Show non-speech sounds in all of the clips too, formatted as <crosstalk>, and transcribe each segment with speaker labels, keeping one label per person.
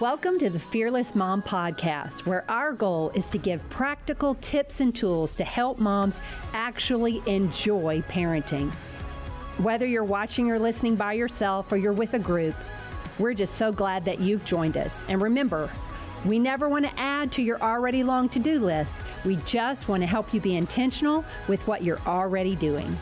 Speaker 1: Welcome to the Fearless Mom Podcast, where our goal is to give practical tips and tools to help moms actually enjoy parenting. Whether you're watching or listening by yourself or you're with a group, we're just so glad that you've joined us. And remember, we never want to add to your already long to do list. We just want to help you be intentional with what you're already doing.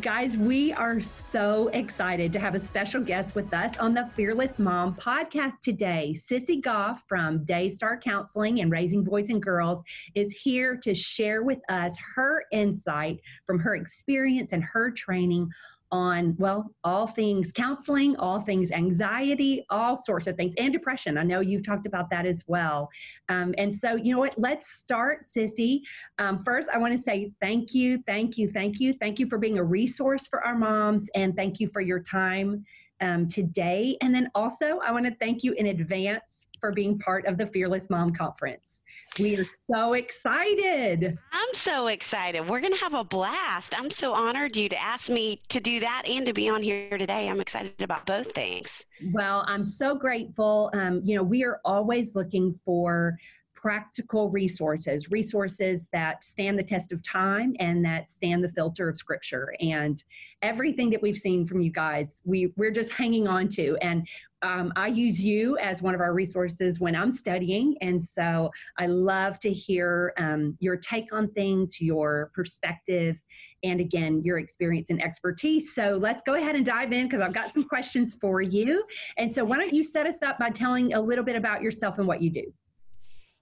Speaker 1: Guys, we are so excited to have a special guest with us on the Fearless Mom podcast today. Sissy Goff from Daystar Counseling and Raising Boys and Girls is here to share with us her insight from her experience and her training on, well, all things counseling, all things anxiety, all sorts of things, and depression. I know you've talked about that as well. Um, and so, you know what? Let's start, Sissy. Um, first, I want to say thank you, thank you, thank you. Thank you for being a resource for our moms, and thank you for your time um, today. And then also, I want to thank you in advance for being part of the Fearless Mom Conference. We are so excited.
Speaker 2: I'm so excited. We're going to have a blast. I'm so honored you to ask me to do that and to be on here today. I'm excited about both things.
Speaker 1: Well, I'm so grateful. Um, you know, we are always looking for practical resources, resources that stand the test of time and that stand the filter of scripture. And everything that we've seen from you guys, we, we're just hanging on to. And um, I use you as one of our resources when I'm studying. And so I love to hear um, your take on things, your perspective, and again, your experience and expertise. So let's go ahead and dive in because I've got some questions for you. And so why don't you set us up by telling a little bit about yourself and what you do?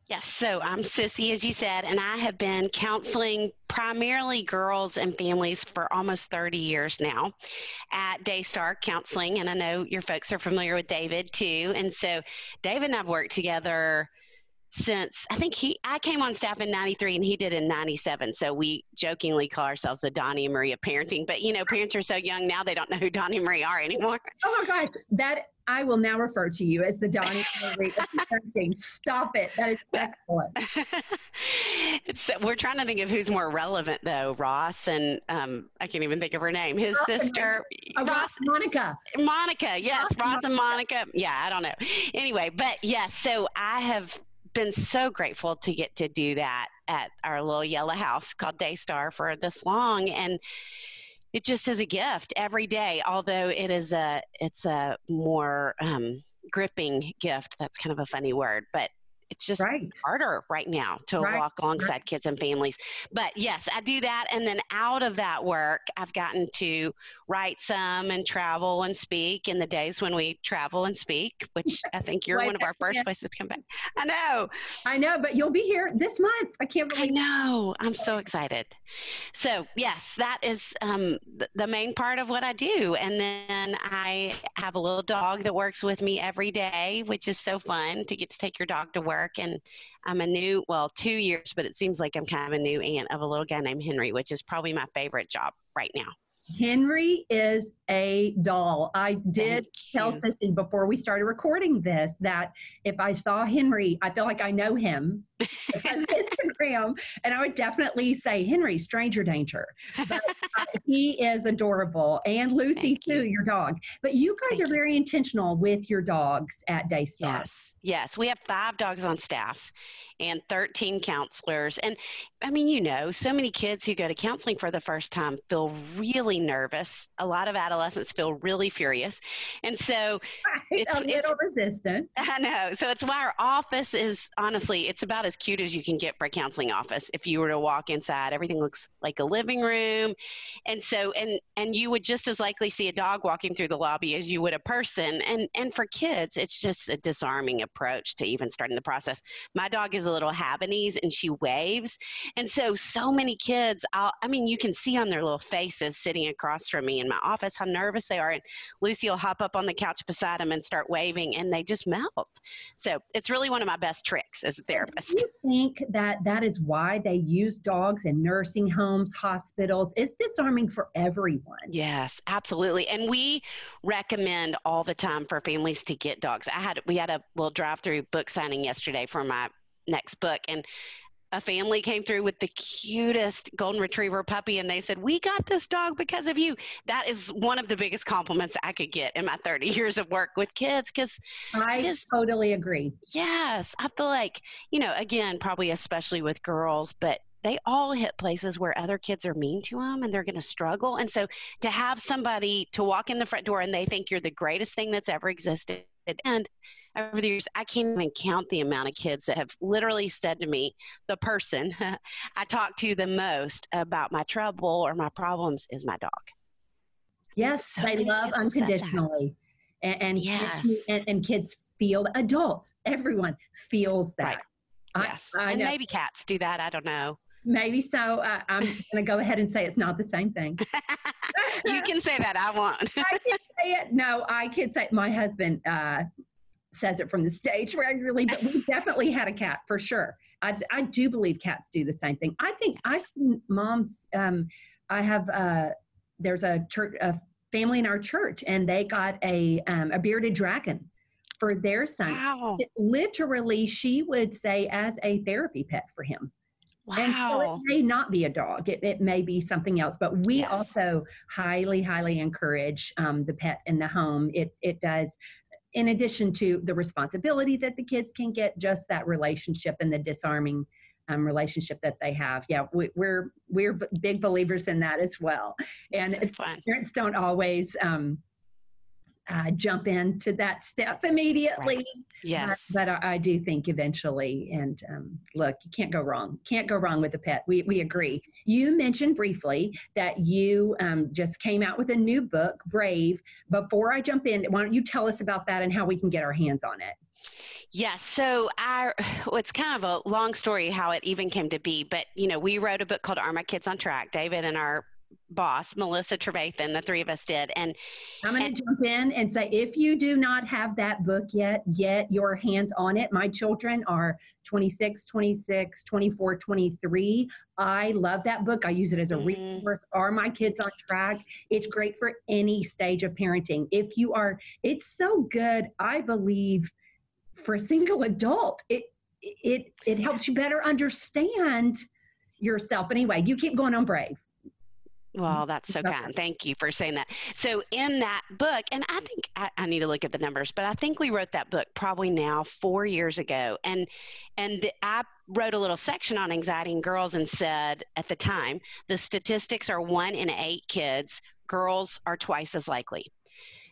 Speaker 2: Yes, so I'm Sissy, as you said, and I have been counseling primarily girls and families for almost 30 years now at Daystar Counseling. And I know your folks are familiar with David too. And so David and I've worked together since I think he I came on staff in 93 and he did in 97 so we jokingly call ourselves the Donny and Maria parenting but you know parents are so young now they don't know who Donny and Maria are anymore. <laughs>
Speaker 1: Oh my gosh that I will now refer to you as the Donny Marie <laughs> parenting. Stop it. That is excellent. <laughs>
Speaker 2: We're trying to think of who's more relevant though Ross and um, I can't even think of her name. His Ross sister
Speaker 1: oh, Ross Monica.
Speaker 2: Monica yes Ross, Ross and Monica. Monica. Yeah I don't know. Anyway but yes so I have been so grateful to get to do that at our little yellow house called Daystar for this long. And it just is a gift every day although it is a it's a more um, gripping gift. That's kind of a funny word but it's just right. harder right now to right. walk alongside right. kids and families. But yes, I do that. And then out of that work, I've gotten to write some and travel and speak in the days when we travel and speak, which I think you're one of our first <laughs> places to come back. I know.
Speaker 1: I know, but you'll be here this month. I can't believe
Speaker 2: I know. I'm so excited. So, yes, that is um, the main part of what I do. And then I have a little dog that works with me every day, which is so fun to get to take your dog to work work and I'm a new, well, two years, but it seems like I'm kind of a new aunt of a little guy named Henry, which is probably my favorite job right now.
Speaker 1: Henry is a doll. I did tell Sissy before we started recording this that if I saw Henry, I feel like I know him <laughs> Instagram, and I would definitely say Henry, stranger danger. But uh, he is adorable, and Lucy too, you. your dog. But you guys Thank are very intentional with your dogs at Daystar.
Speaker 2: Yes, yes, we have five dogs on staff and thirteen counselors, and I mean, you know, so many kids who go to counseling for the first time feel really nervous. A lot of adolescents feel really furious, and so <laughs>
Speaker 1: it's a little it's, resistant. <laughs>
Speaker 2: I know. So it's why our office is honestly, it's about as cute as you can get for a counseling office. If you were to walk inside, everything looks like a living room. And so and and you would just as likely see a dog walking through the lobby as you would a person. And and for kids, it's just a disarming approach to even starting the process. My dog is a little Havanese and she waves. And so so many kids, I'll, I mean, you can see on their little faces sitting across from me in my office how nervous they are. And Lucy will hop up on the couch beside them and start waving and they just melt. So it's really one of my best tricks as a therapist
Speaker 1: you think that that is why they use dogs in nursing homes, hospitals? It's disarming for everyone.
Speaker 2: Yes, absolutely. And we recommend all the time for families to get dogs. I had we had a little drive-through book signing yesterday for my next book and a family came through with the cutest golden retriever puppy and they said, We got this dog because of you. That is one of the biggest compliments I could get in my 30 <laughs> years of work with kids because
Speaker 1: I just totally agree.
Speaker 2: Yes. I feel like, you know, again, probably especially with girls, but they all hit places where other kids are mean to them and they're going to struggle. And so to have somebody to walk in the front door and they think you're the greatest thing that's ever existed. And over the years, I can't even count the amount of kids that have literally said to me, the person <laughs> I talk to the most about my trouble or my problems is my dog.
Speaker 1: Yes, so they love unconditionally. And, and,
Speaker 2: yes.
Speaker 1: Kids, and, and, kids feel, adults, everyone feels that.
Speaker 2: Right. Yes. I, I and know. maybe cats do that. I don't know.
Speaker 1: Maybe so. Uh, I'm <laughs> going to go ahead and say it's not the same thing. <laughs>
Speaker 2: you can say that. I won't.
Speaker 1: I can say it. No, I can say my husband uh, says it from the stage <laughs> regularly, but we definitely had a cat for sure. I, I do believe cats do the same thing. I think I moms. Um, I have uh, there's a church a family in our church, and they got a um, a bearded dragon for their son.
Speaker 2: Wow.
Speaker 1: It, literally, she would say as a therapy pet for him.
Speaker 2: Wow.
Speaker 1: And so it may not be a dog, it, it may be something else, but we
Speaker 2: yes.
Speaker 1: also highly, highly encourage um, the pet in the home. It, it does, in addition to the responsibility that the kids can get, just that relationship and the disarming um, relationship that they have. Yeah, we, are we're, we're big believers in that as well. And
Speaker 2: so
Speaker 1: parents don't always um, uh, jump into that step immediately. Right.
Speaker 2: Yes.
Speaker 1: Uh, but I, I, do think eventually, and um, look, you can't go wrong. Can't go wrong with a pet. We, we agree. You mentioned briefly that you um, just came out with a new book, Brave. Before I jump in, why don't you tell us about that and how we can get our hands on it?
Speaker 2: Yes. So our, <sighs> it's kind of a long story how it even came to be, but you know, we wrote a book called Are My Kids on Track? David and our boss, Melissa Trevathan, the three of us did. And
Speaker 1: I'm going to jump in and say if you do not have that book yet, get your hands on it. My children are 26, 26, 24, 23. I love that book. I use it as a mm-hmm. resource. Are my kids on track? It's great for any stage of parenting. If you are, it's so good, I believe, for a single adult. It it it helps you better understand yourself. But anyway, you keep going on Brave.
Speaker 2: Well, that's so kind. Thank you for saying that. So, in that book, and I think I, I, need to look at the numbers, but I think we wrote that book probably now four years ago, and and the, I wrote a little section on anxiety in girls and said at the time the statistics are one in eight kids, girls are twice as likely.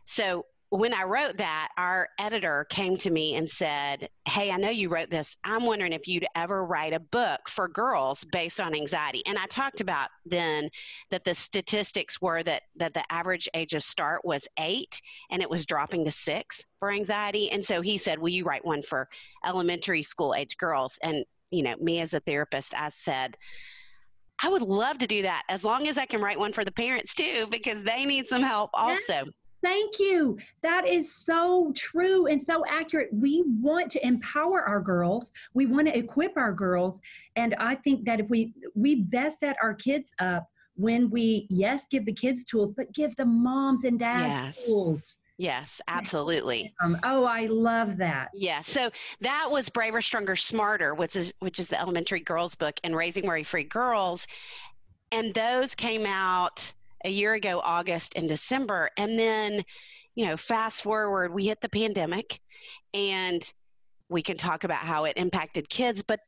Speaker 2: So when I wrote that, our editor came to me and said, Hey, I know you wrote this. I'm wondering if you'd ever write a book for girls based on anxiety. And I talked about then that the statistics were that, that the average age of start was eight and it was dropping to six for anxiety. And so he said, Will you write one for elementary school age girls? And, you know, me as a therapist, I said, I would love to do that as long as I can write one for the parents too, because they need some help also.
Speaker 1: Thank you. That is so true and so accurate. We want to empower our girls. We want to equip our girls. And I think that if we we best set our kids up when we yes give the kids tools, but give the moms and dads
Speaker 2: yes.
Speaker 1: tools.
Speaker 2: Yes, absolutely.
Speaker 1: Um, oh, I love that.
Speaker 2: Yeah. So that was Braver, Stronger, Smarter, which is which is the elementary girls book and Raising Worry Free Girls, and those came out a year ago, August and December. And then, you know, fast forward, we hit the pandemic and we can talk about how it impacted kids, but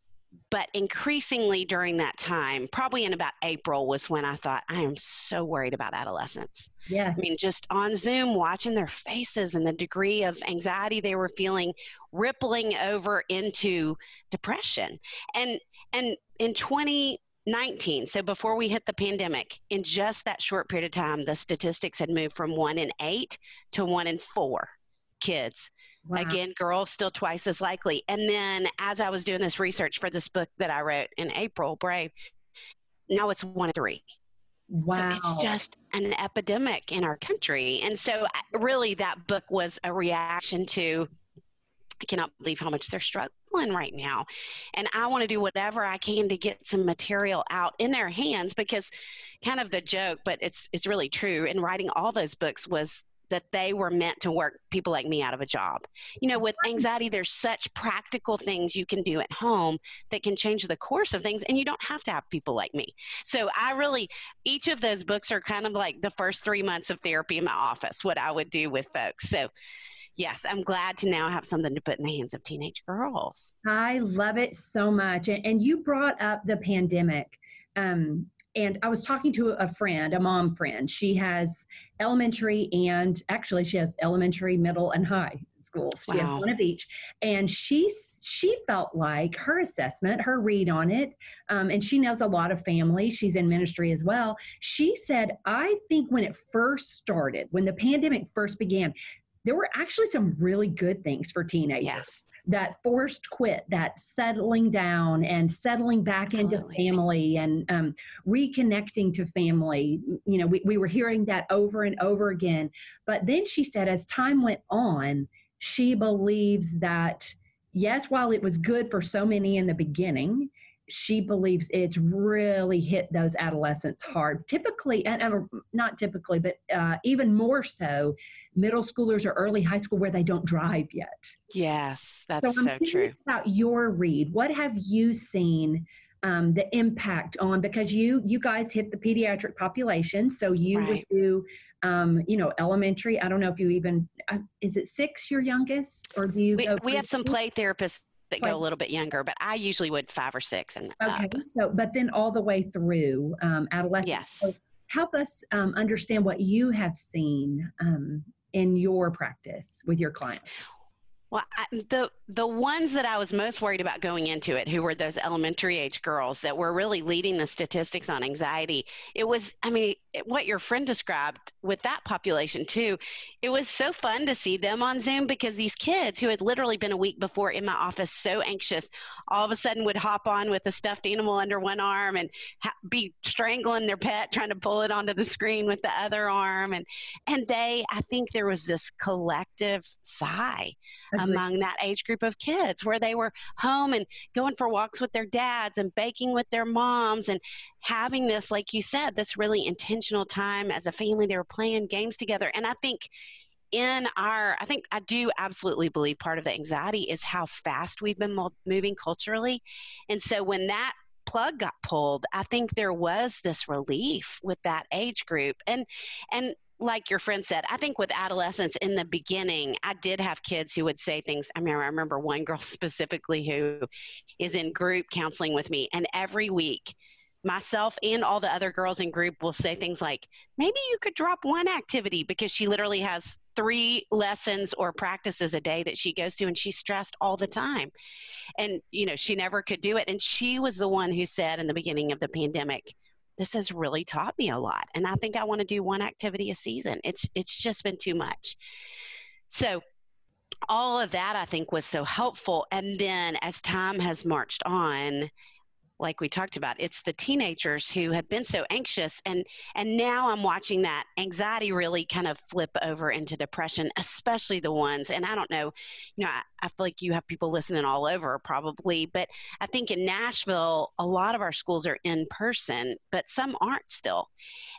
Speaker 2: but increasingly during that time, probably in about April, was when I thought, I am so worried about adolescents.
Speaker 1: Yeah.
Speaker 2: I mean, just on Zoom, watching their faces and the degree of anxiety they were feeling rippling over into depression. And and in 20 19. So before we hit the pandemic, in just that short period of time, the statistics had moved from one in eight to one in four kids. Wow. Again, girls still twice as likely. And then as I was doing this research for this book that I wrote in April, Brave, now it's one in three.
Speaker 1: Wow.
Speaker 2: So it's just an epidemic in our country. And so really that book was a reaction to I cannot believe how much they're struggling right now. And I want to do whatever I can to get some material out in their hands because kind of the joke, but it's it's really true. In writing all those books was that they were meant to work people like me out of a job. You know, with anxiety, there's such practical things you can do at home that can change the course of things, and you don't have to have people like me. So I really, each of those books are kind of like the first three months of therapy in my office, what I would do with folks. So yes, I'm glad to now have something to put in the hands of teenage girls.
Speaker 1: I love it so much. And you brought up the pandemic. Um, and I was talking to a friend, a mom friend. She has elementary and actually she has elementary, middle, and high schools. She wow. has one of each, and she she felt like her assessment, her read on it, um, and she knows a lot of family. She's in ministry as well. She said, I think when it first started, when the pandemic first began, there were actually some really good things for teenagers.
Speaker 2: Yes
Speaker 1: that forced quit, that settling down and settling back Absolutely. into family and um, reconnecting to family. You know, we, we were hearing that over and over again. But then she said, as time went on, she believes that, yes, while it was good for so many in the beginning, she believes it's really hit those adolescents hard. Typically, and, and not typically, but uh, even more so, middle schoolers or early high school where they don't drive yet.
Speaker 2: Yes, that's so, so true.
Speaker 1: About your read, what have you seen? Um, the impact on because you you guys hit the pediatric population, so you right. would do um, you know elementary. I don't know if you even uh, is it six your youngest or do you?
Speaker 2: We, we have some play therapists that go a little bit younger, but I usually would five or six and
Speaker 1: okay. Up. So, but then all the way through um, adolescence.
Speaker 2: Yes.
Speaker 1: So help us um, understand what you have seen um, in your practice with your clients.
Speaker 2: Well, I, the the ones that I was most worried about going into it, who were those elementary age girls that were really leading the statistics on anxiety, it was, I mean, what your friend described with that population too. It was so fun to see them on Zoom because these kids who had literally been a week before in my office so anxious, all of a sudden would hop on with a stuffed animal under one arm and ha- be strangling their pet, trying to pull it onto the screen with the other arm, and and they, I think there was this collective sigh among that age group of kids where they were home and going for walks with their dads and baking with their moms and having this, like you said, this really intentional time as a family. They were playing games together. And I think in our, I think I do absolutely believe part of the anxiety is how fast we've been moving culturally. And so when that plug got pulled, I think there was this relief with that age group. And and like your friend said, I think with adolescents in the beginning, I did have kids who would say things. I mean, I remember one girl <laughs> specifically who is in group counseling with me, and every week, myself and all the other girls in group will say things like, maybe you could drop one activity because she literally has three lessons or practices a day that she goes to and she's stressed all the time and you know she never could do it and she was the one who said in the beginning of the pandemic this has really taught me a lot and i think i want to do one activity a season it's it's just been too much. So all of that i think was so helpful and then as time has marched on like we talked about it's the teenagers who have been so anxious and and now i'm watching that anxiety really kind of flip over into depression especially the ones and i don't know you know i, I feel like you have people listening all over probably but i think in nashville a lot of our schools are in person but some aren't still.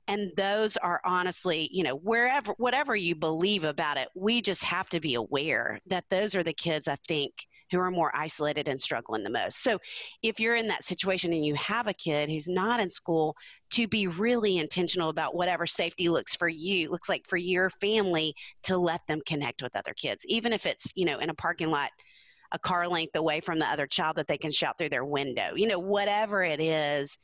Speaker 2: And those are honestly you know wherever whatever you believe about it we just have to be aware that those are the kids i think who are more isolated and struggling the most. So if you're in that situation and you have a kid who's not in school, to be really intentional about whatever safety looks for you, looks like for your family to let them connect with other kids, even if it's, you know, in a parking lot a car length away from the other child that they can shout through their window. You know, whatever it is,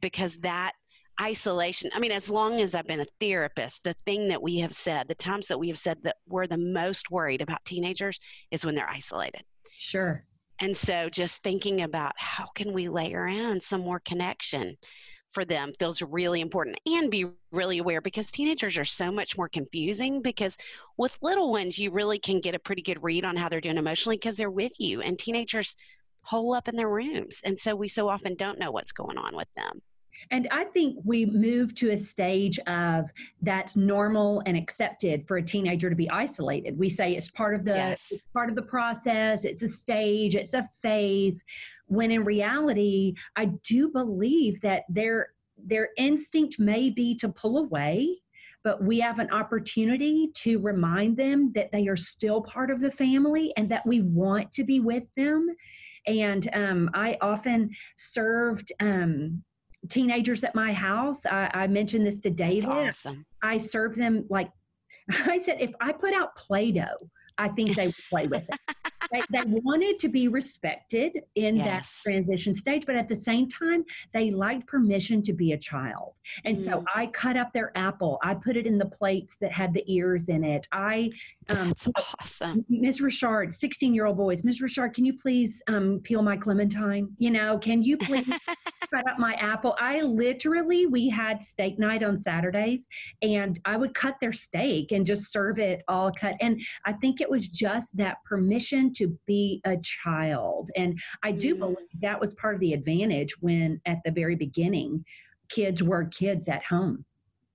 Speaker 2: because that isolation i mean as long as i've been a therapist the thing that we have said the times that we have said that we're the most worried about teenagers is when they're isolated
Speaker 1: Sure.
Speaker 2: And so just thinking about how can we layer in some more connection for them feels really important and be really aware because teenagers are so much more confusing because with little ones you really can get a pretty good read on how they're doing emotionally because they're with you and teenagers hole up in their rooms and so we so often don't know what's going on with them
Speaker 1: and I think we move to a stage of that's normal and accepted for a teenager to be isolated. We say it's part of the yes. part of the process, it's a stage, it's a phase. When in reality, I do believe that their their instinct may be to pull away but we have an opportunity to remind them that they are still part of the family and that we want to be with them. And um, I often served um, teenagers at my house. I, I mentioned this to David.
Speaker 2: awesome.
Speaker 1: I serve them like <laughs> I said, if I put out Play Doh, I think they would play with it. <laughs> they, they, wanted to be respected in yes. that transition stage, but at the same time, they liked permission to be a child. And mm. so I cut up their apple. I put it in the plates that had the ears in it. I,
Speaker 2: um, That's awesome.
Speaker 1: Miss Richard, 16 year old boys, Miss Richard, can you please um, peel my clementine? You know, can you please <laughs> cut up my apple? I literally, we had steak night on Saturdays and I would cut their steak and just serve it all cut. And I think it was just that permission to be a child. And I do mm-hmm. believe that was part of the advantage when at the very beginning, kids were kids at home.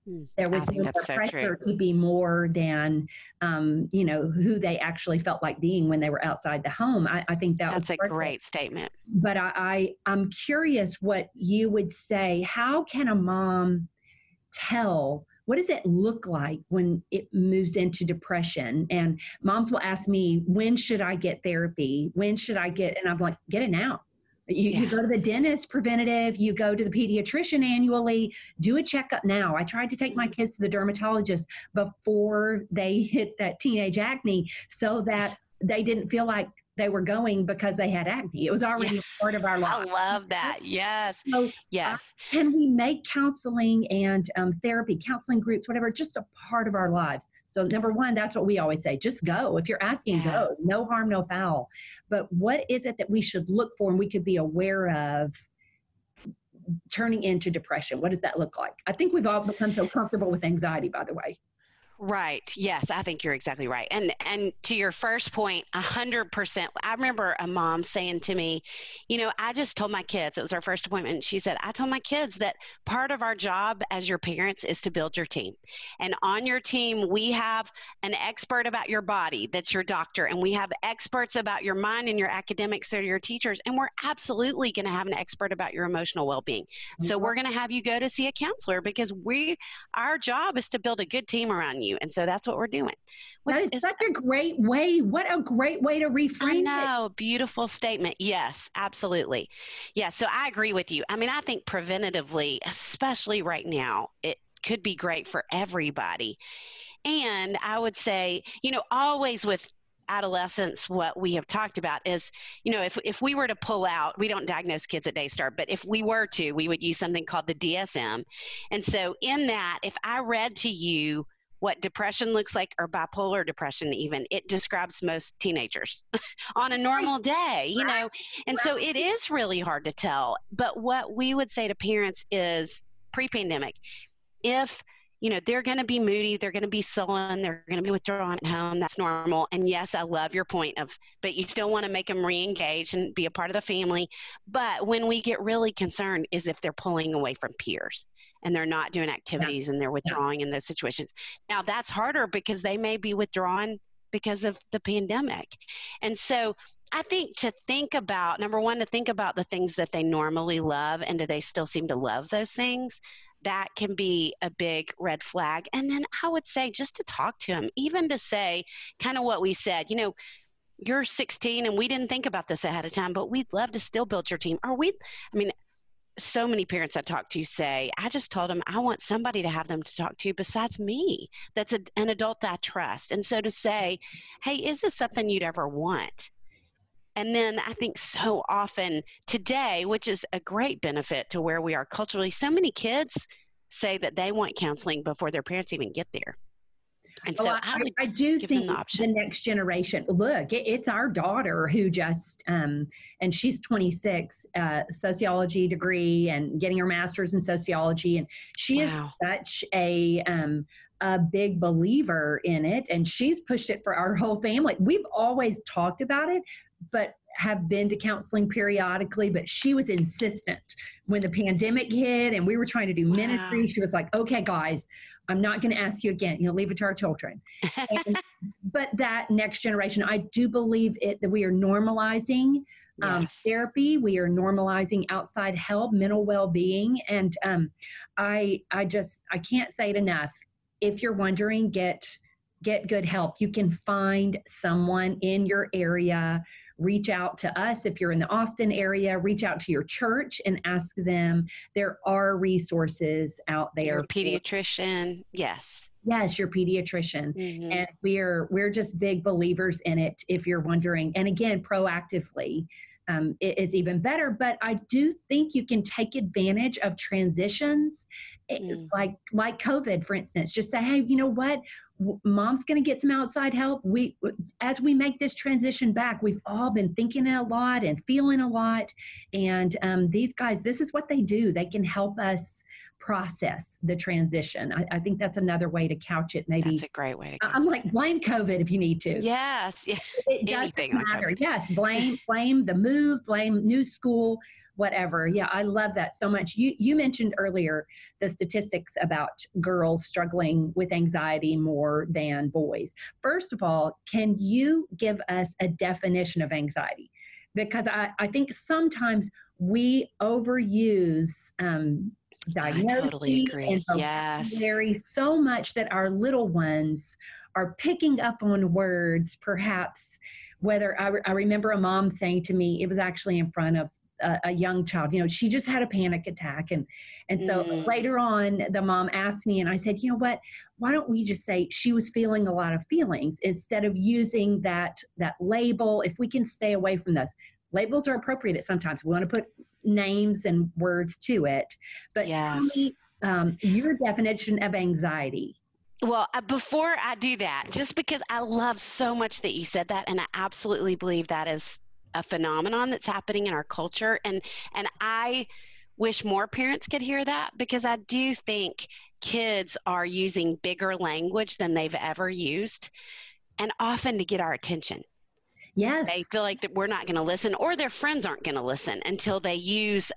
Speaker 2: Hmm. There was more so pressure
Speaker 1: true. to be more than, um, you know, who they actually felt like being when they were outside the home. I, I think that
Speaker 2: that's a great statement.
Speaker 1: But I, I, I'm curious what you would say. How can a mom tell what does it look like when it moves into depression? And moms will ask me, when should I get therapy? When should I get? And I'm like, get it now. You, yeah. you, go to the dentist preventative, you go to the pediatrician annually, do a checkup now. I tried to take my kids to the dermatologist before they hit that teenage acne so that they didn't feel like they were going because they had acne. It was already a part of our life. <laughs>
Speaker 2: I love that. Yes. So, yes.
Speaker 1: Uh, can we make counseling and um, therapy, counseling groups, whatever, just a part of our lives? So, number one, that's what we always say just go. If you're asking, yeah. go. No harm, no foul. But what is it that we should look for and we could be aware of? turning into depression what does that look like i think we've all become so comfortable with anxiety by the way
Speaker 2: Right. Yes, I think you're exactly right. And and to your first point, a hundred percent. I remember a mom saying to me, you know, I just told my kids, it was our first appointment. She said, I told my kids that part of our job as your parents is to build your team. And on your team, we have an expert about your body, that's your doctor, and we have experts about your mind and your academics that are your teachers. And we're absolutely going to have an expert about your emotional well-being. Mm-hmm. So we're going to have you go to see a counselor because we our job is to build a good team around you you. And so that's what we're doing.
Speaker 1: Which that is, is such a great way. What a great way to reframe I
Speaker 2: know, it. beautiful statement. Yes, absolutely. Yeah, so I agree with you. I mean, I think preventatively, especially right now, it could be great for everybody. And I would say, you know, always with adolescence what we have talked about is you know if, if we were to pull out we don't diagnose kids at daystar but if we were to we would use something called the dsm and so in that if i read to you what depression looks like or bipolar depression even it describes most teenagers <laughs> on a normal day you know and so it is really hard to tell but what we would say to parents is pre-pandemic if you know they're going to be moody they're going to be sullen they're going to be withdrawn at home that's normal and yes i love your point of but you still want to make them re-engage and be a part of the family but when we get really concerned is if they're pulling away from peers and they're not doing activities yeah. and they're withdrawing yeah. in those situations now that's harder because they may be withdrawn because of the pandemic and so I think to think about number one, to think about the things that they normally love and do they still seem to love those things? That can be a big red flag. And then I would say just to talk to him, even to say kind of what we said, you know, you're 16 and we didn't think about this ahead of time, but we'd love to still build your team. Are we, I mean, so many parents I talk to say, I just told them I want somebody to have them to talk to besides me. That's a, an adult I trust. And so to say, hey, is this something you'd ever want? And then I think so often today, which is a great benefit to where we are culturally, so many kids say that they want counseling before their parents even get there.
Speaker 1: And oh, so I, I, I, do think the, the, next generation, look, it, it's our daughter who just, um, and she's 26, uh, sociology degree and getting her master's in sociology. And she wow. is such a, um, a big believer in it and she's pushed it for our whole family. We've always talked about it, but have been to counseling periodically, but she was insistent when the pandemic hit and we were trying to do wow. ministry. She was like, okay, guys, I'm not going to ask you again. You know, leave it to our children. and, <laughs> but that next generation, I do believe it that we are normalizing um, yes. therapy. We are normalizing outside help, mental well-being, and um, I, I just, I can't say it enough if you're wondering, get get good help. You can find someone in your area reach out to us if you're in the Austin area, reach out to your church and ask them. There are resources out there. Your
Speaker 2: pediatrician, yes.
Speaker 1: Yes, your pediatrician. Mm-hmm. And we're we're just big believers in it if you're wondering. And again, proactively. Um, it is even better. But I do think you can take advantage of transitions, mm. like like COVID, for instance. Just say, hey, you know what? mom's going to get some outside help we as we make this transition back we've all been thinking a lot and feeling a lot and um, these guys this is what they do they can help us process the transition I, I think that's another way to couch it maybe
Speaker 2: that's a great way to
Speaker 1: i'm it. like blame covid if you need to
Speaker 2: yes yeah.
Speaker 1: it <laughs> doesn't matter yes blame <laughs> blame the move blame new school whatever. Yeah, I love that so much. You you mentioned earlier the statistics about girls struggling with anxiety more than boys. First of all, can you give us a definition of anxiety? Because I, I think sometimes we overuse um, diagnosis I
Speaker 2: totally agree. and yes.
Speaker 1: so much that our little ones are picking up on words perhaps whether I, I remember a mom saying to me it was actually in front of a, a, young child you know she just had a panic attack and and so mm. later on the mom asked me and i said you know what why don't we just say she was feeling a lot of feelings instead of using that that label if we can stay away from those labels are appropriate at sometimes we want to put names and words to it but yes. Me, um, your definition of anxiety
Speaker 2: well, uh, before I do that, just because I love so much that you said that, and I absolutely believe that is a phenomenon that's happening in our culture and and I wish more parents could hear that because I do think kids are using bigger language than they've ever used and often to get our attention.
Speaker 1: Yes.
Speaker 2: They feel like that we're not going to listen or their friends aren't going to listen until they use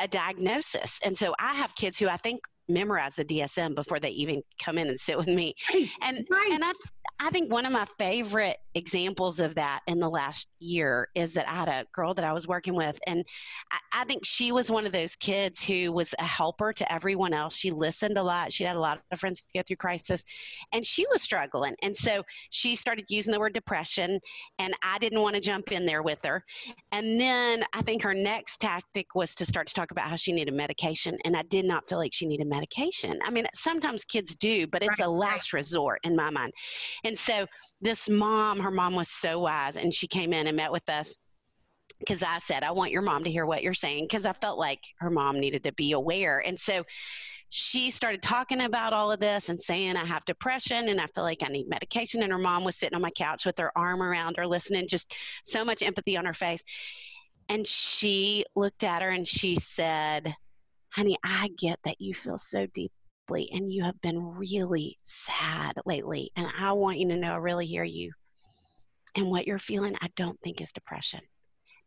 Speaker 2: a diagnosis. And so I have kids who I think memorize the DSM before they even come in and sit with me. And right. and I I think one of my favorite examples of that in the last year is that I had a girl that I was working with, and I, I, think she was one of those kids who was a helper to everyone else. She listened a lot. She had a lot of friends to go through crisis, and she was struggling. And so she started using the word depression, and I didn't want to jump in there with her. And then I think her next tactic was to start to talk about how she needed medication, and I did not feel like she needed medication. I mean, sometimes kids do, but it's right, a last right. resort in my mind. And so this mom, her mom was so wise, and she came in and met with us because I said, I want your mom to hear what you're saying because I felt like her mom needed to be aware. And so she started talking about all of this and saying, I have depression and I feel like I need medication. And her mom was sitting on my couch with her arm around her, listening, just so much empathy on her face. And she looked at her and she said, Honey, I get that you feel so deeply and you have been really sad lately. And I want you to know I really hear you. And what you're feeling, I don't think is depression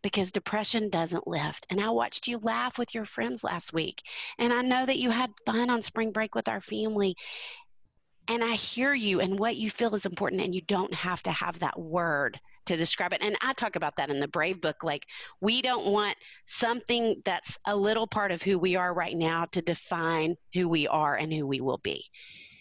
Speaker 2: because depression doesn't lift. And I watched you laugh with your friends last week. And I know that you had fun on spring break with our family. And I hear you and what you feel is important. And you don't have to have that word to describe it. And I talk about that in the Brave book. Like, we don't want something that's a little part of who we are right now to define who we are and who we will be.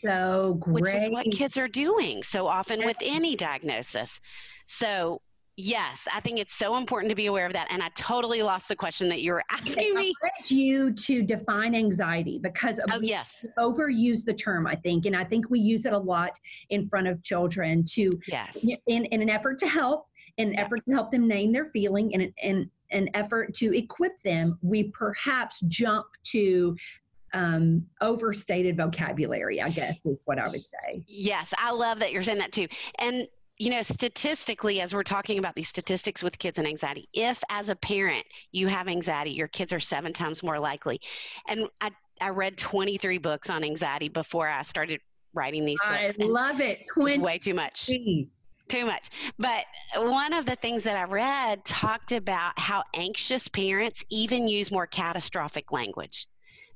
Speaker 1: So great.
Speaker 2: Which is what kids are doing so often with any diagnosis. So Yes, I think it's so important to be aware of that. And I totally lost the question that you were <laughs> asking me.
Speaker 1: I wanted you to define anxiety because
Speaker 2: oh, yes.
Speaker 1: overuse the term, I think. And I think we use it a lot in front of children to,
Speaker 2: yes.
Speaker 1: in, in an effort to help, in an yeah. effort to help them name their feeling, and in an effort to equip them, we perhaps jump to um, overstated vocabulary, I guess is what I would say.
Speaker 2: Yes, I love that you're saying that too. And you know, statistically, as we're talking about these statistics with kids and anxiety, if as a parent you have anxiety, your kids are seven times more likely. And I, I read 23 books on anxiety before I started writing these books.
Speaker 1: I love it. 20.
Speaker 2: way too much. Too much. But one of the things that I read talked about how anxious parents even use more catastrophic language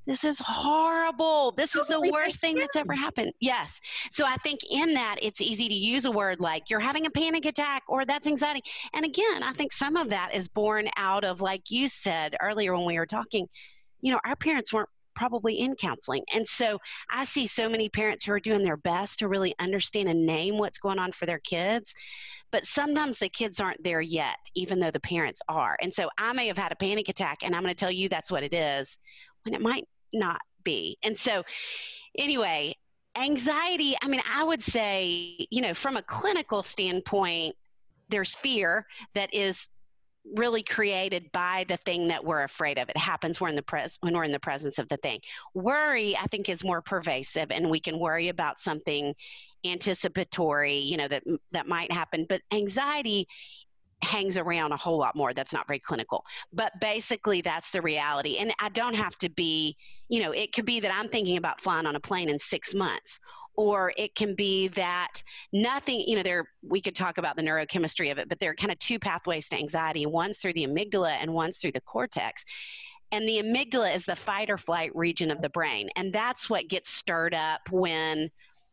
Speaker 2: this is horrible. This is the worst thing that's ever happened. Yes. So I think in that, it's easy to use a word like you're having a panic attack or that's anxiety. And again, I think some of that is born out of, like you said earlier when we were talking, you know, our parents weren't probably in counseling. And so I see so many parents who are doing their best to really understand and name what's going on for their kids. But sometimes the kids aren't there yet, even though the parents are. And so I may have had a panic attack, and I'm going to tell you that's what it is when it might not be. And so, anyway, anxiety, I mean, I would say, you know, from a clinical standpoint, there's fear that is really created by the thing that we're afraid of. It happens when, the pres- when we're in the presence of the thing. Worry, I think, is more pervasive, and we can worry about something anticipatory, you know, that that might happen. But anxiety hangs around a whole lot more. That's not very clinical. But basically, that's the reality. And I don't have to be, you know, it could be that I'm thinking about flying on a plane in six months. Or it can be that nothing, you know, there, we could talk about the neurochemistry of it, but there are kind of two pathways to anxiety. One's through the amygdala and one's through the cortex. And the amygdala is the fight or flight region of the brain. And that's what gets stirred up when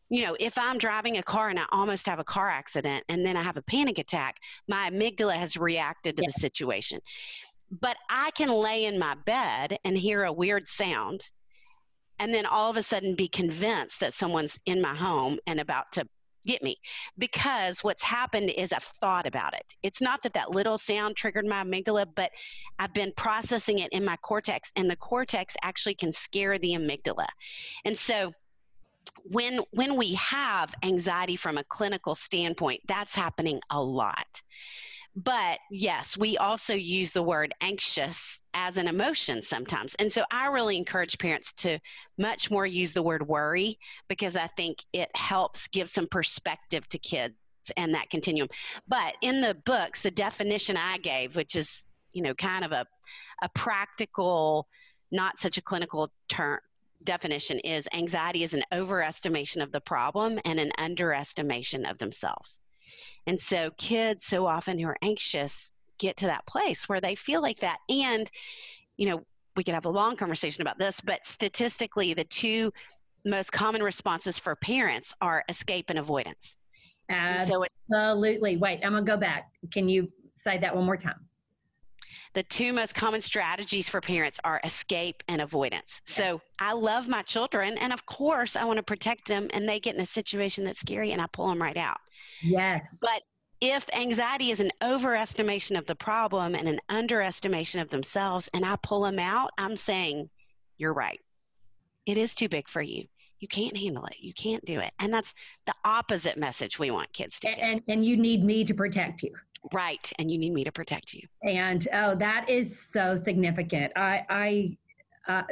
Speaker 2: you know, if I'm driving a car and I almost have a car accident and then I have a panic attack, my amygdala has reacted to yeah. the situation. But I can lay in my bed and hear a weird sound and then all of a sudden be convinced that someone's in my home and about to get me because what's happened is I've thought about it. It's not that that little sound triggered my amygdala, but I've been processing it in my cortex, and the cortex actually can scare the amygdala. And so when when we have anxiety from a clinical standpoint that's happening a lot. But yes we also use the word anxious as an emotion sometimes. And so i really encourage parents to much more use the word worry because i think it helps give some perspective to kids and that continuum. But in the books the definition i gave which is you know kind of a a practical not such a clinical term definition is anxiety is an overestimation of the problem and an underestimation of themselves. And so kids so often who are anxious get to that place where they feel like that. And, you know, we could have a long conversation about this, but statistically, the two most common responses for parents are escape and avoidance.
Speaker 1: Absolutely. So Wait, I'm going to go back. Can you say that one more time?
Speaker 2: The two most common strategies for parents are escape and avoidance. Yeah. So I love my children, and of course, I want to protect them, and they get in a situation that's scary, and I pull them right out.
Speaker 1: Yes.
Speaker 2: But if anxiety is an overestimation of the problem and an underestimation of themselves, and I pull them out, I'm saying, You're right. It is too big for you. You can't handle it. You can't do it. And that's the opposite message we want kids to
Speaker 1: get. And, and you need me to protect you.
Speaker 2: Right. And you need me to protect you.
Speaker 1: And oh, that is so significant. I, I, uh,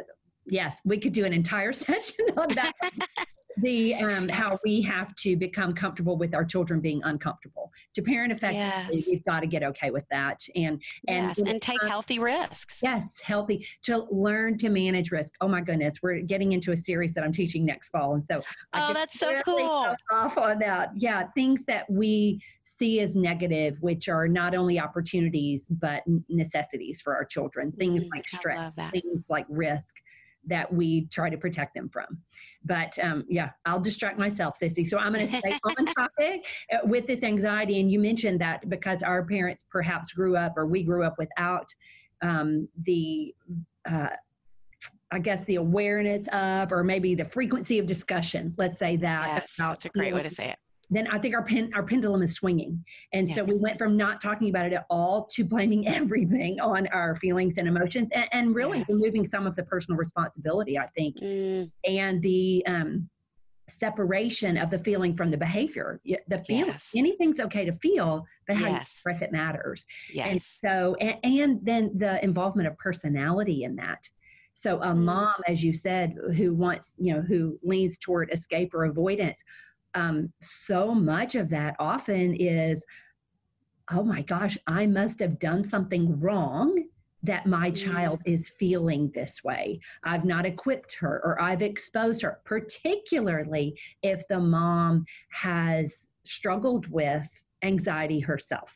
Speaker 1: yes, we could do an entire <laughs> session on that. <laughs> the um, how we have to become comfortable with our children being uncomfortable. To parent effectively yes. we've got to get okay with that and and
Speaker 2: yes, and take uh, healthy risks.
Speaker 1: yes healthy to learn to manage risk. Oh my goodness we're getting into a series that i'm teaching next fall and so
Speaker 2: oh that's so cool.
Speaker 1: off on that. Yeah things that we see as negative which are not only opportunities but necessities for our children. Things mm, like stress things like risk that we try to protect them from. But um, yeah, I'll distract myself, Sissy. So I'm going <laughs> to stay on topic uh, with this anxiety. And you mentioned that because our parents perhaps grew up or we grew up without um, the uh, I guess the awareness of, or maybe the frequency of discussion. Let's say that.
Speaker 2: Yes, that's a great way to say it
Speaker 1: then I think our pen, our pendulum is swinging. And yes. so we went from not talking about it at all to blaming <laughs> everything on our feelings and emotions and, and really yes. removing some of the personal responsibility, I think, mm. and the um, separation of the feeling from the behavior. The feel, yes. anything's okay to feel, but how you express it matters.
Speaker 2: Yes.
Speaker 1: And so, and, and then the involvement of personality in that. So a mm. mom, as you said, who wants, you know, who leans toward escape or avoidance, um, so much of that often is, oh my gosh, I must have done something wrong that my child is feeling this way. I've not equipped her or I've exposed her, particularly if the mom has struggled with anxiety herself.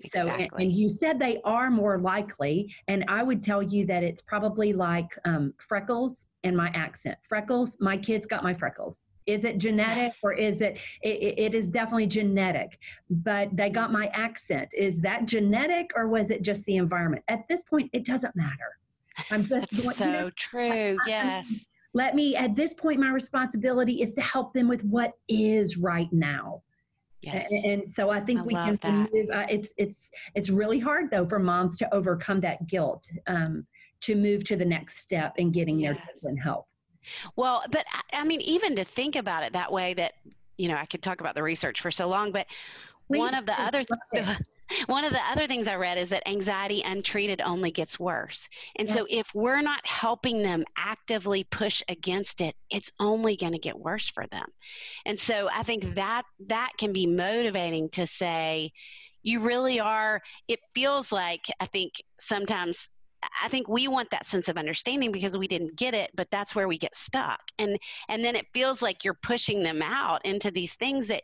Speaker 1: So, exactly. and, and, you said they are more likely, and I would tell you that it's probably like um, freckles and my accent. Freckles, my kids got my freckles. Is it genetic or is it, it, it is definitely genetic, but they got my accent. Is that genetic or was it just the environment? At this point, it doesn't matter.
Speaker 2: I'm just That's going, so you know, true. I, yes.
Speaker 1: let me at this point my responsibility is to help them with what is right now. Yes. And, and so I think I we can that. move. Uh, it's it's it's really hard though for moms to overcome that guilt um, to move to the next step in getting yes. their children help.
Speaker 2: Well, but I mean, even to think about it that way, that you know, I could talk about the research for so long, but Please one of the other <laughs> one of the other things I read is that anxiety untreated only gets worse. And yeah. so if we're not helping them actively push against it, it's only going to get worse for them. And so I think that that can be motivating to say you really are it feels like I think sometimes I think we want that sense of understanding because we didn't get it, but that's where we get stuck. And and then it feels like you're pushing them out into these things that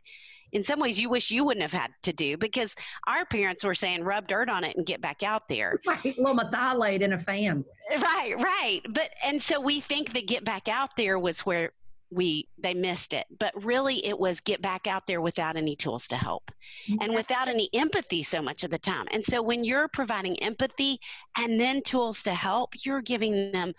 Speaker 2: in some ways you wish you wouldn't have had to do because our parents were saying rub dirt on it and get back out there. <laughs>
Speaker 1: Right, a little Merthiolate in a fan.
Speaker 2: Right, right. But and so we think that get back out there was where we they missed it. But really it was get back out there without any tools to help and without any empathy so much of the time. And so when you're providing empathy and then tools to help you're giving them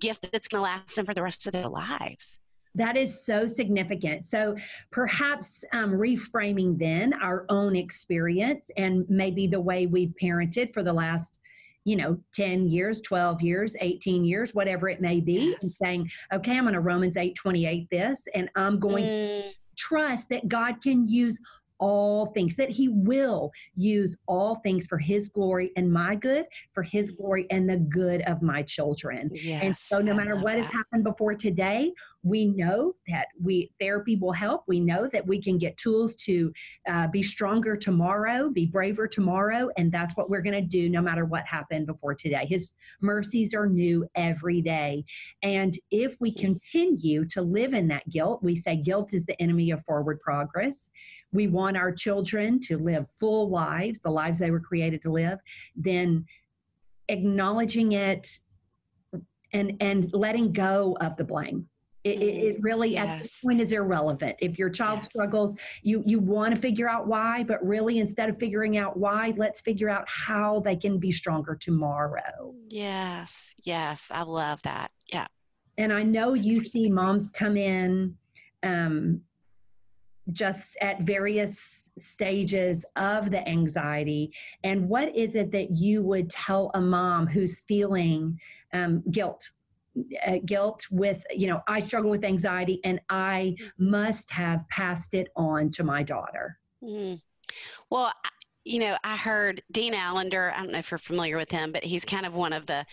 Speaker 2: gift that's going to last them for the rest of their lives.
Speaker 1: That is so significant. So perhaps um, reframing then our own experience and maybe the way we've parented for the last you know 10 years 12 years 18 years whatever it may be yes. and saying okay i'm going to romans 8 28 this and i'm going mm. to trust that god can use all things, that He will use all things for His glory and my good, for His mm. glory and the good of my children. Yes, and so, no matter what that. has happened before today, we know that we therapy will help. We know that we can get tools to uh, be stronger tomorrow, be braver tomorrow, and that's what we're going to do no matter what happened before today. His mercies are new every day, and if we continue to live in that guilt, we say guilt is the enemy of forward progress we want our children to live full lives, the lives they were created to live, then acknowledging it and and letting go of the blame. It, it, really yes. at this point is irrelevant. If your child yes. struggles, you you want to figure out why, but really instead of figuring out why, let's figure out how they can be stronger tomorrow.
Speaker 2: Yes, yes, I love that. Yeah.
Speaker 1: And I know you see moms come in um, just at various stages of the anxiety? And what is it that you would tell a mom who's feeling um, guilt uh, guilt with you know i struggle with anxiety and i must have passed it on to my daughter mm.
Speaker 2: well you know i heard Dan Allender i don't know if you're familiar with him but he's kind of one of the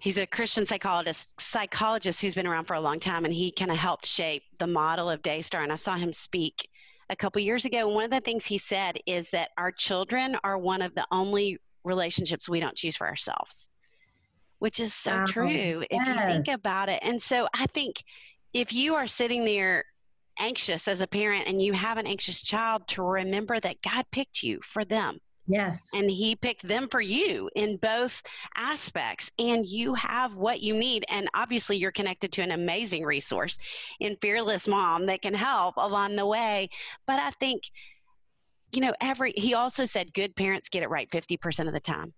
Speaker 2: he's a Christian psychologist psychologist who's been around for a long time, and he kind of helped shape the model of Daystar. And I saw him speak a couple years ago. And one of the things he said is that our children are one of the only relationships we don't choose for ourselves, which is so wow. true if you think about it. And so I think if you are sitting there anxious as a parent and you have an anxious child, to remember that God picked you for them
Speaker 1: Yes.
Speaker 2: And he picked them for you in both aspects. And you have what you need. And obviously, you're connected to an amazing resource in Fearless Mom that can help along the way. But I think, you know, every, he also said good parents get it right 50% of the time.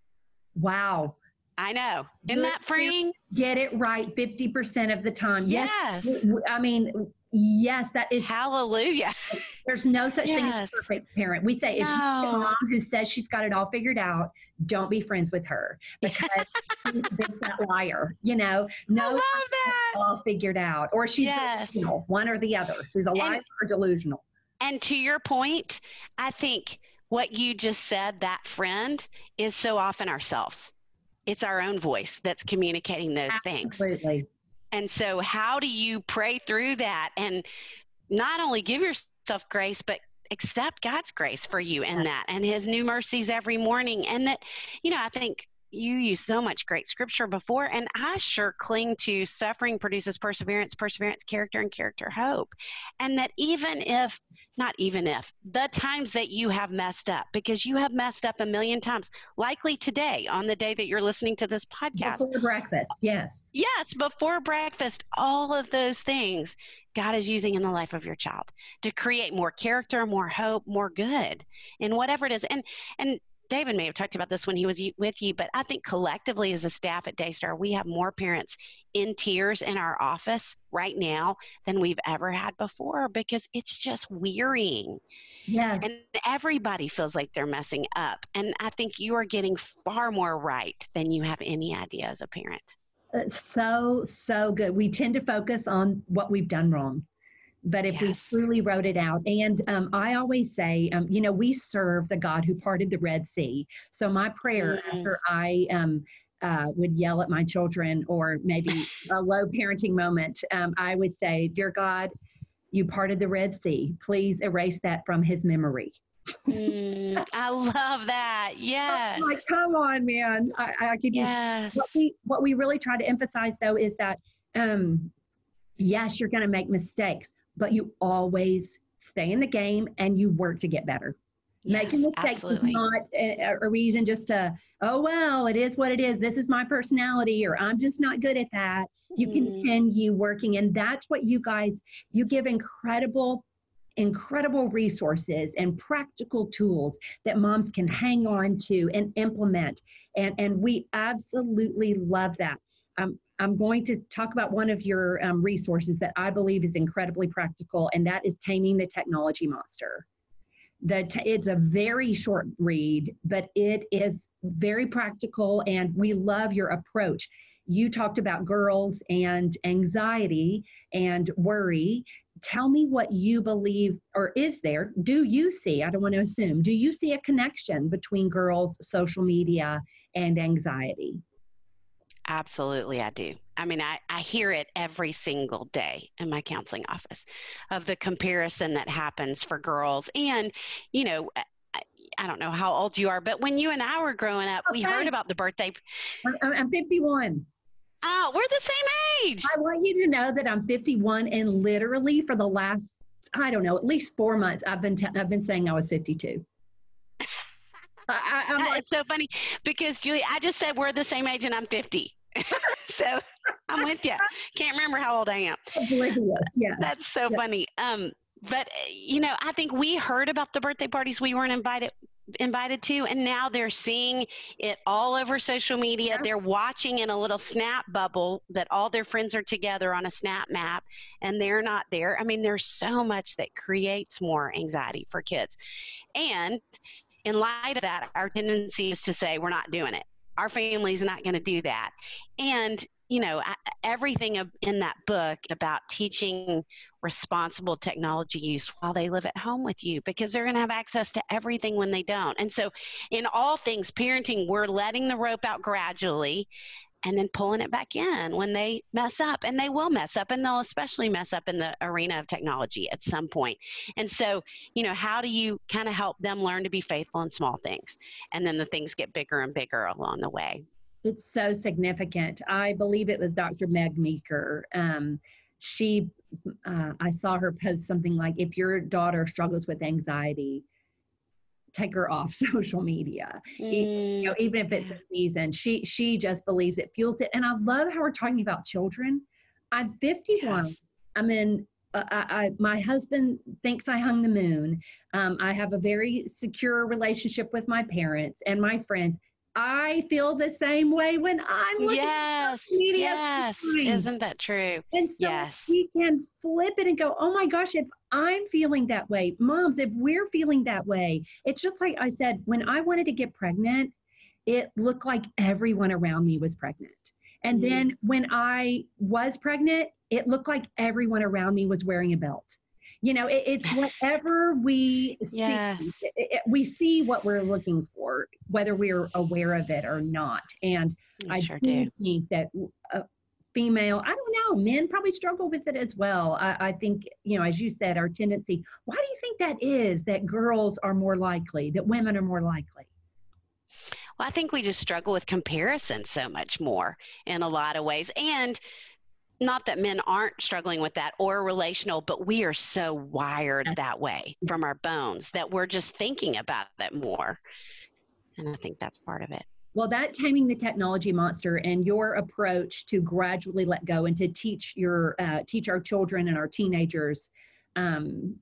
Speaker 1: Wow.
Speaker 2: I know. Isn't that freeing?
Speaker 1: Get it right 50% of the time.
Speaker 2: Yes.
Speaker 1: yes. I mean, Yes, that is
Speaker 2: hallelujah. <laughs>
Speaker 1: There's no such yes. thing as a perfect parent. We say no. if you a mom who says she's got it all figured out, don't be friends with her <laughs> because she's that liar. You know, no,
Speaker 2: I love that.
Speaker 1: all figured out, or she's yes. delusional, one or the other. She's a liar and, or delusional.
Speaker 2: And to your point, I think what you just said, that friend, is so often ourselves. It's our own voice that's communicating those
Speaker 1: Absolutely.
Speaker 2: things.
Speaker 1: Absolutely.
Speaker 2: And so, how do you pray through that and not only give yourself grace, but accept God's grace for you in that and His new mercies every morning? And that, you know, I think you use so much great scripture before, and I sure cling to suffering produces perseverance, perseverance, character, and character, hope. And that even if, not even if, the times that you have messed up, because you have messed up a million times, likely today on the day that you're listening to this podcast.
Speaker 1: Before breakfast, yes.
Speaker 2: Yes, before breakfast, all of those things God is using in the life of your child to create more character, more hope, more good in whatever it is. And and David may have talked about this when he was with you, but I think collectively as a staff at Daystar, we have more parents in tears in our office right now than we've ever had before because it's just wearying.
Speaker 1: Yeah.
Speaker 2: And everybody feels like they're messing up. And I think you are getting far more right than you have any idea as a parent.
Speaker 1: Uh, so, so good. We tend to focus on what we've done wrong. But if yes. we truly wrote it out, and um, I always say, um, you know, we serve the God who parted the Red Sea. So my prayer mm. after I um, uh, would yell at my children, or maybe <laughs> a low parenting moment, um, I would say, "Dear God, you parted the Red Sea. Please erase that from His memory."
Speaker 2: mm, I love that. <laughs> Yes.
Speaker 1: like, come on, man. I, I could.
Speaker 2: Yes.
Speaker 1: What we what we really try to emphasize though is that, um, yes, you're going to make mistakes, but you always stay in the game and you work to get better.
Speaker 2: Yes,
Speaker 1: Making mistakes absolutely. is not a, a, reason just to, oh, well, it is what it is. This is my personality, or I'm just not good at that. You mm. continue working. And that's what you guys, you give incredible, incredible resources and practical tools that moms can hang on to and implement. And, and we absolutely love that. I'm going to talk about one of your um, resources that I believe is incredibly practical, and that is Taming the Technology Monster. The it's a very short read, but it is very practical, and we love your approach. You talked about girls and anxiety and worry. Tell me what you believe, or is there? Do you see? I don't want to assume. Do you see a connection between girls' social media and anxiety?
Speaker 2: Absolutely, I do. I mean, I, I hear it every single day in my counseling office of the comparison that happens for girls. And, you know, I, I don't know how old you are, but when you and I were growing up, okay. we heard about the birthday.
Speaker 1: I'm 51.
Speaker 2: Oh, we're the same age.
Speaker 1: I want you to know that I'm 51 and literally for the last, I don't know, at least four months, I've been, t- I've been saying I was 52.
Speaker 2: I, like, it's so funny because Julie, I just said we're the same age and I'm 50. <laughs> so I'm with you. Can't remember how old I am.
Speaker 1: Yeah.
Speaker 2: That's so yeah. funny. Um, but you know, I think we heard about the birthday parties we weren't invited invited to and now they're seeing it all over social media yeah. they're watching in a little snap bubble that all their friends are together on a snap map and they're not there i mean there's so much that creates more anxiety for kids and in light of that our tendency is to say we're not doing it our family's not going to do that. And, you know, everything in that book about teaching responsible technology use while they live at home with you because they're going to have access to everything when they don't. And so, in all things parenting, we're letting the rope out gradually and then pulling it back in when they mess up and they will mess up and they'll especially mess up in the arena of technology at some point. and so you know how do you kind of help them learn to be faithful in small things and then the things get bigger and bigger along the way
Speaker 1: it's so significant i believe it was dr meg meeker um, she uh, i saw her post something like if your daughter struggles with anxiety take her <laughs> off social media mm. you know even if it's a season she she just believes it fuels it and i love how we're talking about children i'm 51 yes. i'm in uh, I, I, my husband thinks I hung the moon. Um, I have a very secure relationship with my parents and my friends. I feel the same way when I'm looking
Speaker 2: yes, at media. Yes, isn't that true?
Speaker 1: And so
Speaker 2: yes.
Speaker 1: we can flip it and go, oh my gosh, if I'm feeling that way, moms, if we're feeling that way, it's just like I said, when I wanted to get pregnant, it looked like everyone around me was pregnant. And mm-hmm. then when I was pregnant, it looked like everyone around me was wearing a belt you know it, it's whatever we
Speaker 2: yes.
Speaker 1: see it, it, we see what we're looking for whether we're aware of it or not and
Speaker 2: I,
Speaker 1: I
Speaker 2: sure
Speaker 1: do, think that a female i don't know men probably struggle with it as well I, I think you know as you said our tendency why do you think that is that girls are more likely that women are more likely
Speaker 2: well, I think we just struggle with comparison so much more in a lot of ways. And not that men aren't struggling with that or relational, but we are so wired that way from our bones that we're just thinking about it more. And I think that's part of it.
Speaker 1: Well, that taming the technology monster and your approach to gradually let go and to teach your uh, teach our children and our teenagers um,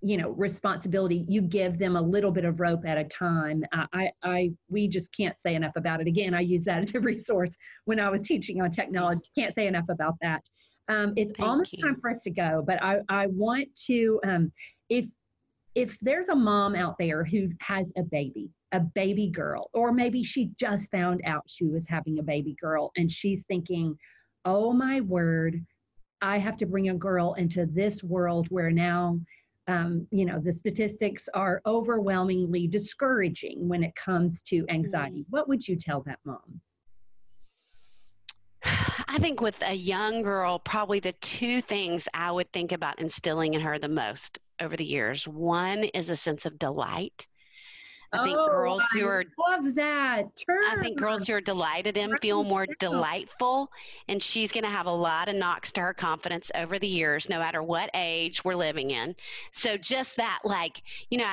Speaker 1: you know responsibility you give them a little bit of rope at a time. I, I we just can't say enough about it. Again i use that as a <laughs> resource when i was teaching on technology. Can't say enough about that. Um, it's
Speaker 2: Thank
Speaker 1: almost
Speaker 2: you.
Speaker 1: time for us to go but i i want to um, if if there's a mom out there who has a baby a baby girl or maybe she just found out she was having a baby girl and she's thinking oh my word i have to bring a girl into this world where now um, you know the statistics are overwhelmingly discouraging when it comes to anxiety what would you tell that mom <sighs>
Speaker 2: I think with a young girl, probably the two things I would think about instilling in her the most over the years. One is a sense of delight. I think
Speaker 1: Oh,
Speaker 2: girls who
Speaker 1: I
Speaker 2: are
Speaker 1: love that Turn.
Speaker 2: I think girls who are delighted in feel more delightful, and she's going to have a lot of knocks to her confidence over the years, no matter what age we're living in. So just that, like you know,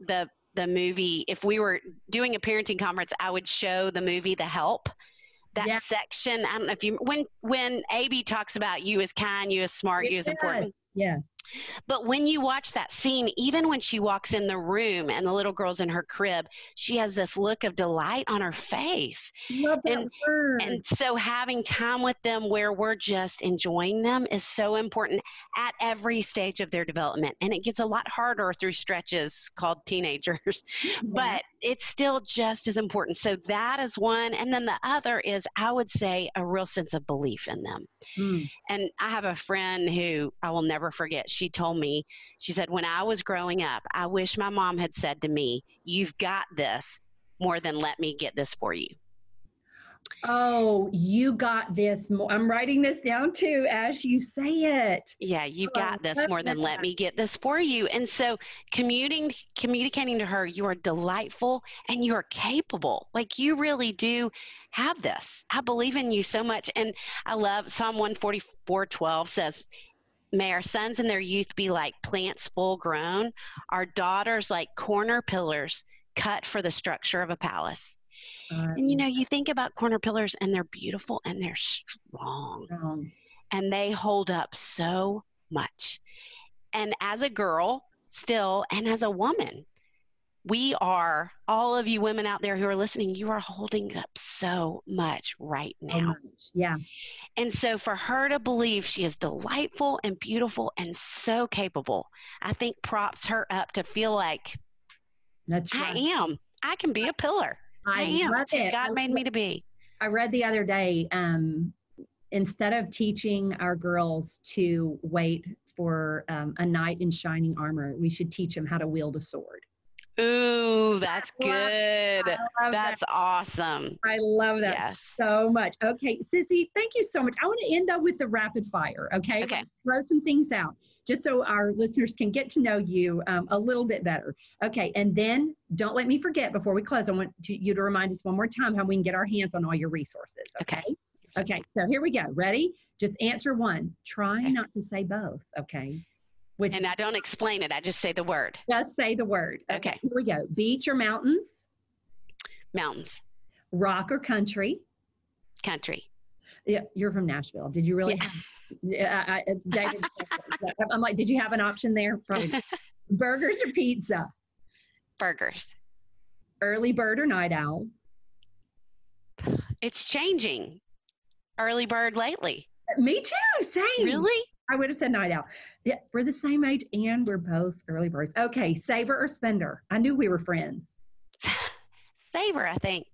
Speaker 2: the the movie. If we were doing a parenting conference, I would show the movie The Help. That
Speaker 1: Yeah.
Speaker 2: section. I don't know if you when when AB talks about you as kind, you as smart, you as
Speaker 1: Yes.
Speaker 2: important.
Speaker 1: yeah
Speaker 2: But when you watch that scene, even when she walks in the room and the little girl's in her crib, she has this look of delight on her face.
Speaker 1: love that
Speaker 2: And-
Speaker 1: word
Speaker 2: And so having time with them where we're just enjoying them is so important at every stage of their development. And it gets a lot harder through stretches called teenagers, <laughs> but it's still just as important. So that is one. And then the other is, I would say, a real sense of belief in them.
Speaker 1: Mm.
Speaker 2: And I have a friend who I will never forget. She told me, she said, when I was growing up, I wish my mom had said to me, You've got this more than let me get this for you.
Speaker 1: Oh you got this mo- i'm writing this down too as you say it
Speaker 2: Yeah, you've
Speaker 1: Oh,
Speaker 2: got this more than let me get this for you. And so commuting communicating to her you are delightful and you are capable. Like you really do have this. I believe in you so much. And I love Psalm 144 12 says, May our sons in their youth be like plants full grown, our daughters like corner pillars cut for the structure of a palace. And you know, you think about corner pillars and they're beautiful and they're strong
Speaker 1: um,
Speaker 2: and they hold up so much. And as a girl, still, and as a woman, we are, all of you women out there who are listening, you are holding up so much right now.
Speaker 1: much. yeah
Speaker 2: And so for her to believe she is delightful and beautiful and so capable, I think props her up to feel like
Speaker 1: that's
Speaker 2: I am. I can be a pillar. I, am. That's
Speaker 1: it.
Speaker 2: God
Speaker 1: I
Speaker 2: made me to be.
Speaker 1: I read the other day, um, instead of teaching our girls to wait for um, a knight in shining armor, we should teach them how to wield a sword.
Speaker 2: Ooh, that's good. That's awesome.
Speaker 1: I love that
Speaker 2: Yes.
Speaker 1: so much. Okay, Sissy, thank you so much. I want to end up with the rapid fire. Okay.
Speaker 2: Okay.
Speaker 1: Throw some things out just so our listeners can get to know you um, a little bit better. Okay. And then don't let me forget before we close, I want to, you to remind us one more time how we can get our hands on all your resources.
Speaker 2: Okay.
Speaker 1: Okay, so here we go. Ready? Just answer one. Try
Speaker 2: Okay.
Speaker 1: not to say both, okay? Which
Speaker 2: And I don't explain it, I just say the word
Speaker 1: just say the word.
Speaker 2: Okay.
Speaker 1: Here we go. Beach or mountains?
Speaker 2: mountains,
Speaker 1: Rock or country?
Speaker 2: country.
Speaker 1: Yeah, you're from Nashville. Did you really
Speaker 2: Yeah.
Speaker 1: have I, I, David, <laughs> I'm like, did you have an option there? Probably. <laughs> Burgers or pizza?
Speaker 2: Burgers.
Speaker 1: Early bird or night owl?
Speaker 2: It's changing. Early bird lately.
Speaker 1: Me too. Same.
Speaker 2: Really?
Speaker 1: I would have said night owl. Yeah, we're the same age and we're both early birds. Okay, saver or spender? I knew we were friends. <laughs>
Speaker 2: saver, I think.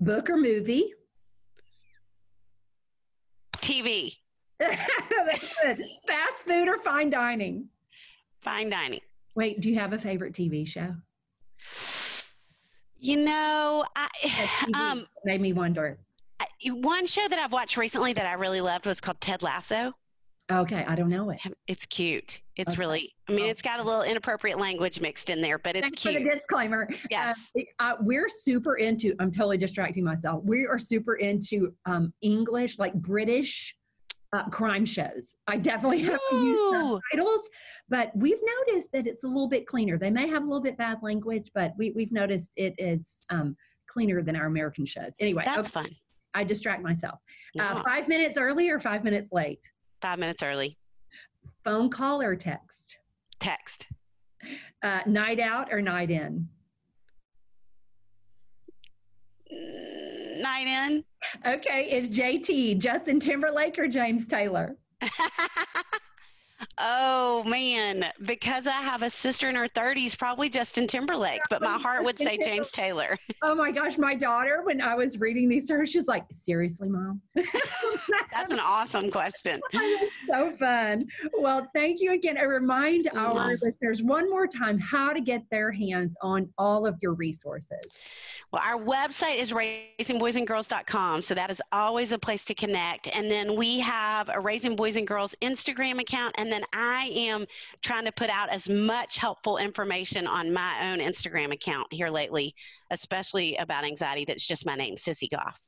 Speaker 1: Book or movie?
Speaker 2: TV, <laughs>
Speaker 1: That's good. Fast food or fine dining?
Speaker 2: fine dining.
Speaker 1: Wait, do you have a favorite TV show?
Speaker 2: You know, I
Speaker 1: TV <sighs>
Speaker 2: um
Speaker 1: made me wonder.
Speaker 2: One show that I've watched recently that I really loved was called Ted Lasso.
Speaker 1: Okay, I don't know it.
Speaker 2: It's cute. It's
Speaker 1: Okay.
Speaker 2: really. I mean,
Speaker 1: Oh.
Speaker 2: it's got a little inappropriate language mixed in there, but it's
Speaker 1: Thanks for
Speaker 2: cute.
Speaker 1: the disclaimer.
Speaker 2: Yes.
Speaker 1: Uh, we're super into. I'm totally distracting myself. We are super into um, English, like British uh, crime shows. I definitely have to use subtitles, but we've noticed that it's a little bit cleaner. They may have a little bit bad language, but we, we've noticed it is um, cleaner than our American shows. Anyway,
Speaker 2: That's
Speaker 1: okay,
Speaker 2: fun.
Speaker 1: I distract myself. Uh, five minutes early or five minutes late?
Speaker 2: Five minutes early.
Speaker 1: Phone call or text?
Speaker 2: Text.
Speaker 1: Uh, night out or night in?
Speaker 2: Night in.
Speaker 1: Okay, is JT Justin Timberlake or James Taylor? <laughs>
Speaker 2: Oh man, because I have a sister in her 30s, probably Justin Timberlake, but my heart would say James Taylor. <laughs>
Speaker 1: Oh my gosh, my daughter, when I was reading these to her, she's like, Seriously, mom? <laughs>
Speaker 2: That's an awesome question. <laughs>
Speaker 1: so fun. Well, thank you again. I remind our listeners one more time how to get their hands on all of your resources.
Speaker 2: Well, our website is raisingboysandgirls.com, so that is always a place to connect. And then we have a Raising Boys and Girls Instagram account, and then I am trying to put out as much helpful information on my own Instagram account here lately, especially about anxiety. That's just my name, Sissy Goff.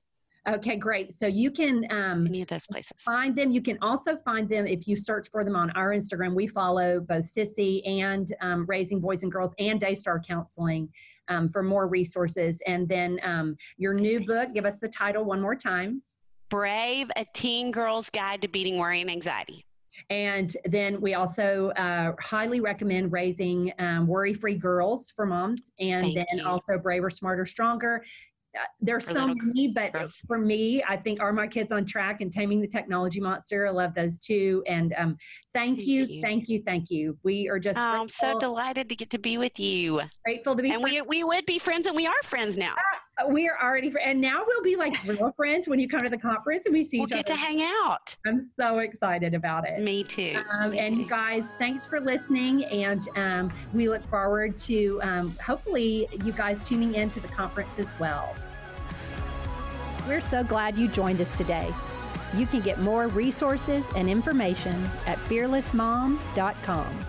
Speaker 1: Okay, great. So you can um,
Speaker 2: any of those places
Speaker 1: find them. You can also find them if you search for them on our Instagram. We follow both Sissy and um, Raising Boys and Girls and Daystar Counseling um, for more resources. And then um, your new book. Give us the title one more time.
Speaker 2: Brave: A Teen Girl's Guide to Beating Worry and Anxiety.
Speaker 1: And then we also uh, highly recommend raising um, worry free girls for moms, and
Speaker 2: Thank
Speaker 1: then
Speaker 2: you.
Speaker 1: also braver, smarter, stronger. Uh, there's
Speaker 2: For
Speaker 1: so many, but
Speaker 2: girls.
Speaker 1: for me, I think Are My Kids on Track and Taming the Technology Monster? I love those too. And um, thank,
Speaker 2: Thank
Speaker 1: you,
Speaker 2: you.
Speaker 1: thank you, thank you. We are just
Speaker 2: Oh, I'm so delighted to get to be with you.
Speaker 1: grateful to be
Speaker 2: And we we would be friends, and we are friends now.
Speaker 1: We are already fr- and now we'll be like <laughs> real friends when you come to the conference and we see each other.
Speaker 2: We'll
Speaker 1: each
Speaker 2: get
Speaker 1: other.
Speaker 2: to hang out.
Speaker 1: I'm so excited about it.
Speaker 2: Me too.
Speaker 1: Um,
Speaker 2: Me
Speaker 1: and you guys, thanks for listening. And um, we look forward to um, hopefully you guys tuning in to the conference as well. We're so glad you joined us today. You can get more resources and information at fearlessmom.com.